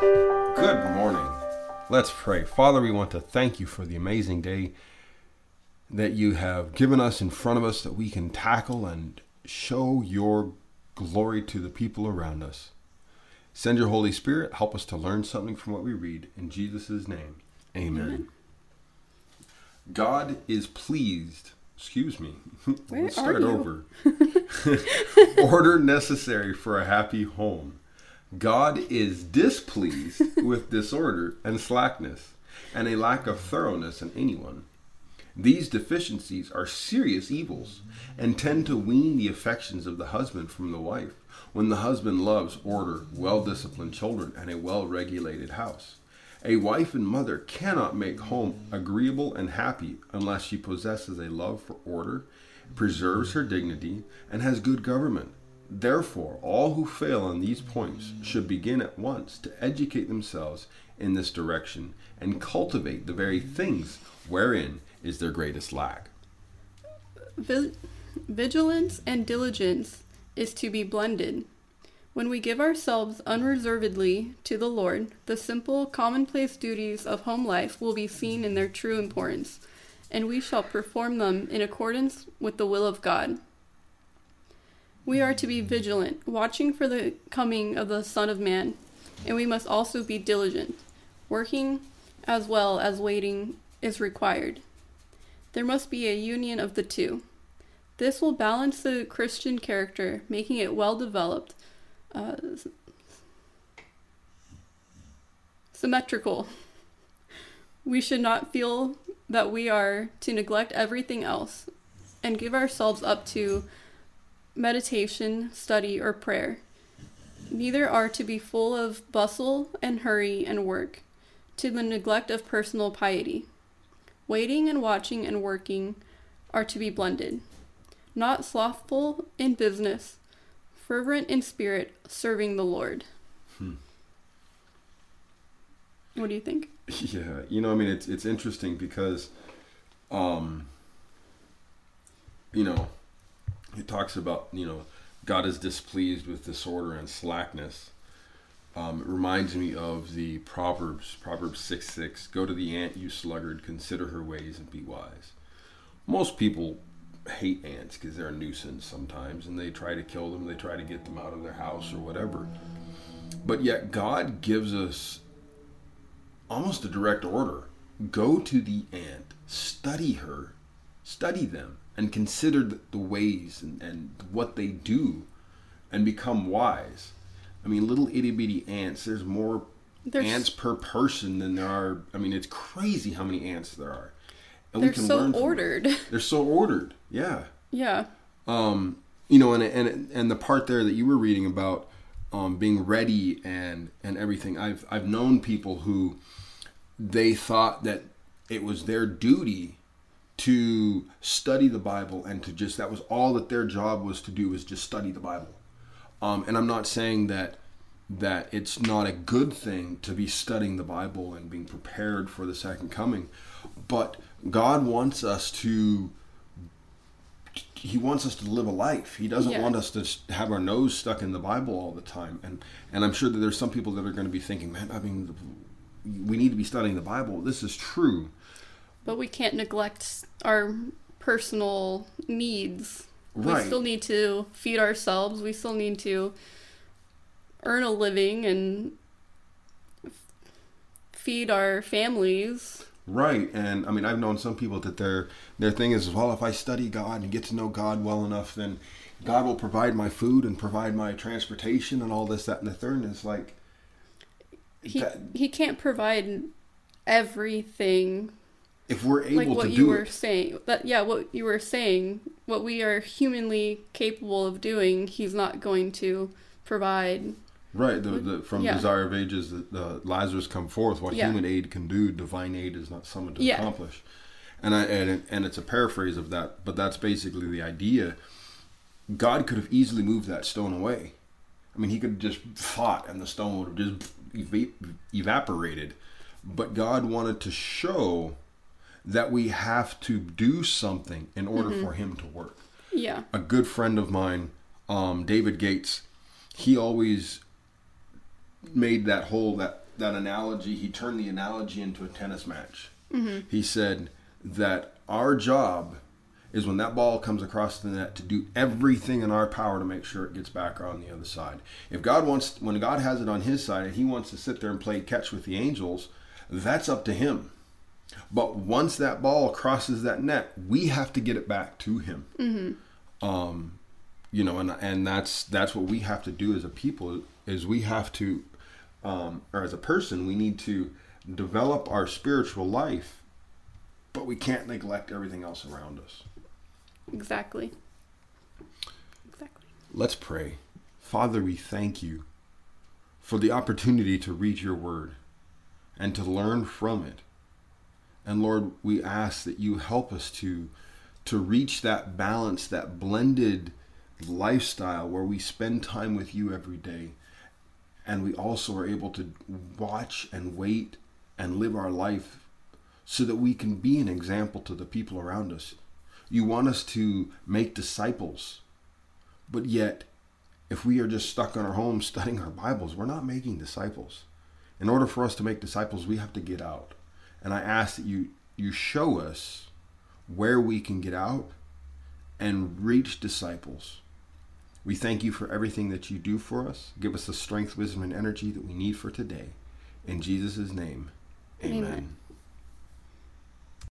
Good morning. Let's pray. Father, we want to thank you for the amazing day that you have given us in front of us that we can tackle and show your glory to the people around us. Send your Holy Spirit, help us to learn something from what we read. In Jesus' name, amen. amen. God is pleased. Excuse me. Where Let's start over. Order necessary for a happy home. God is displeased with disorder and slackness, and a lack of thoroughness in anyone. These deficiencies are serious evils and tend to wean the affections of the husband from the wife when the husband loves order, well disciplined children, and a well regulated house. A wife and mother cannot make home agreeable and happy unless she possesses a love for order, preserves her dignity, and has good government. Therefore, all who fail on these points should begin at once to educate themselves in this direction and cultivate the very things wherein is their greatest lack. Vigilance and diligence is to be blended. When we give ourselves unreservedly to the Lord, the simple, commonplace duties of home life will be seen in their true importance, and we shall perform them in accordance with the will of God. We are to be vigilant, watching for the coming of the Son of Man, and we must also be diligent, working as well as waiting is required. There must be a union of the two. This will balance the Christian character, making it well developed, uh, symmetrical. We should not feel that we are to neglect everything else and give ourselves up to meditation, study, or prayer. Neither are to be full of bustle and hurry and work, to the neglect of personal piety. Waiting and watching and working are to be blended, not slothful in business, fervent in spirit, serving the Lord. Hmm. What do you think? Yeah, you know, I mean, it's it's interesting because, um, you know, it talks about you know God is displeased with disorder and slackness. Um, it reminds me of the Proverbs, Proverbs 6 6. Go to the ant, you sluggard, consider her ways and be wise. Most people hate ants because they're a nuisance sometimes and they try to kill them, they try to get them out of their house or whatever. But yet, God gives us almost a direct order go to the ant, study her, study them, and consider the ways and, and what they do and become wise. I mean, little itty bitty ants, there's more there's, ants per person than there are. I mean, it's crazy how many ants there are. And they're so ordered. They're so ordered. Yeah. Yeah. Um, you know, and and and the part there that you were reading about um, being ready and and everything. I've I've known people who they thought that it was their duty to study the Bible and to just that was all that their job was to do was just study the Bible. Um, and I'm not saying that that it's not a good thing to be studying the Bible and being prepared for the second coming, but God wants us to he wants us to live a life. He doesn't yeah. want us to have our nose stuck in the Bible all the time. And and I'm sure that there's some people that are going to be thinking, man, I mean, we need to be studying the Bible. This is true. But we can't neglect our personal needs. Right. We still need to feed ourselves. We still need to earn a living and feed our families. Right, and I mean, I've known some people that their their thing is, well, if I study God and get to know God well enough, then God will provide my food and provide my transportation and all this, that, and the third. And it's like he that, he can't provide everything if we're able like what to you do were it. saying that yeah what you were saying what we are humanly capable of doing he's not going to provide right the, the from yeah. desire of ages the, the lazarus come forth what yeah. human aid can do divine aid is not summoned to yeah. accomplish and i and, and it's a paraphrase of that but that's basically the idea god could have easily moved that stone away i mean he could have just fought and the stone would have just evaporated but god wanted to show that we have to do something in order mm-hmm. for him to work. Yeah. A good friend of mine, um, David Gates, he always made that whole that that analogy. He turned the analogy into a tennis match. Mm-hmm. He said that our job is when that ball comes across the net to do everything in our power to make sure it gets back on the other side. If God wants, when God has it on His side, and He wants to sit there and play catch with the angels, that's up to Him. But once that ball crosses that net, we have to get it back to Him. Mm-hmm. Um, you know, and and that's that's what we have to do as a people is we have to, um, or as a person, we need to develop our spiritual life, but we can't neglect everything else around us. Exactly. Exactly. Let's pray. Father, we thank you for the opportunity to read your word and to learn from it. And Lord, we ask that you help us to to reach that balance, that blended lifestyle where we spend time with you every day and we also are able to watch and wait and live our life so that we can be an example to the people around us. You want us to make disciples, but yet, if we are just stuck in our homes studying our Bibles, we're not making disciples. In order for us to make disciples, we have to get out. And I ask that you you show us where we can get out and reach disciples. We thank you for everything that you do for us. Give us the strength, wisdom, and energy that we need for today. In Jesus' name, amen. Amen.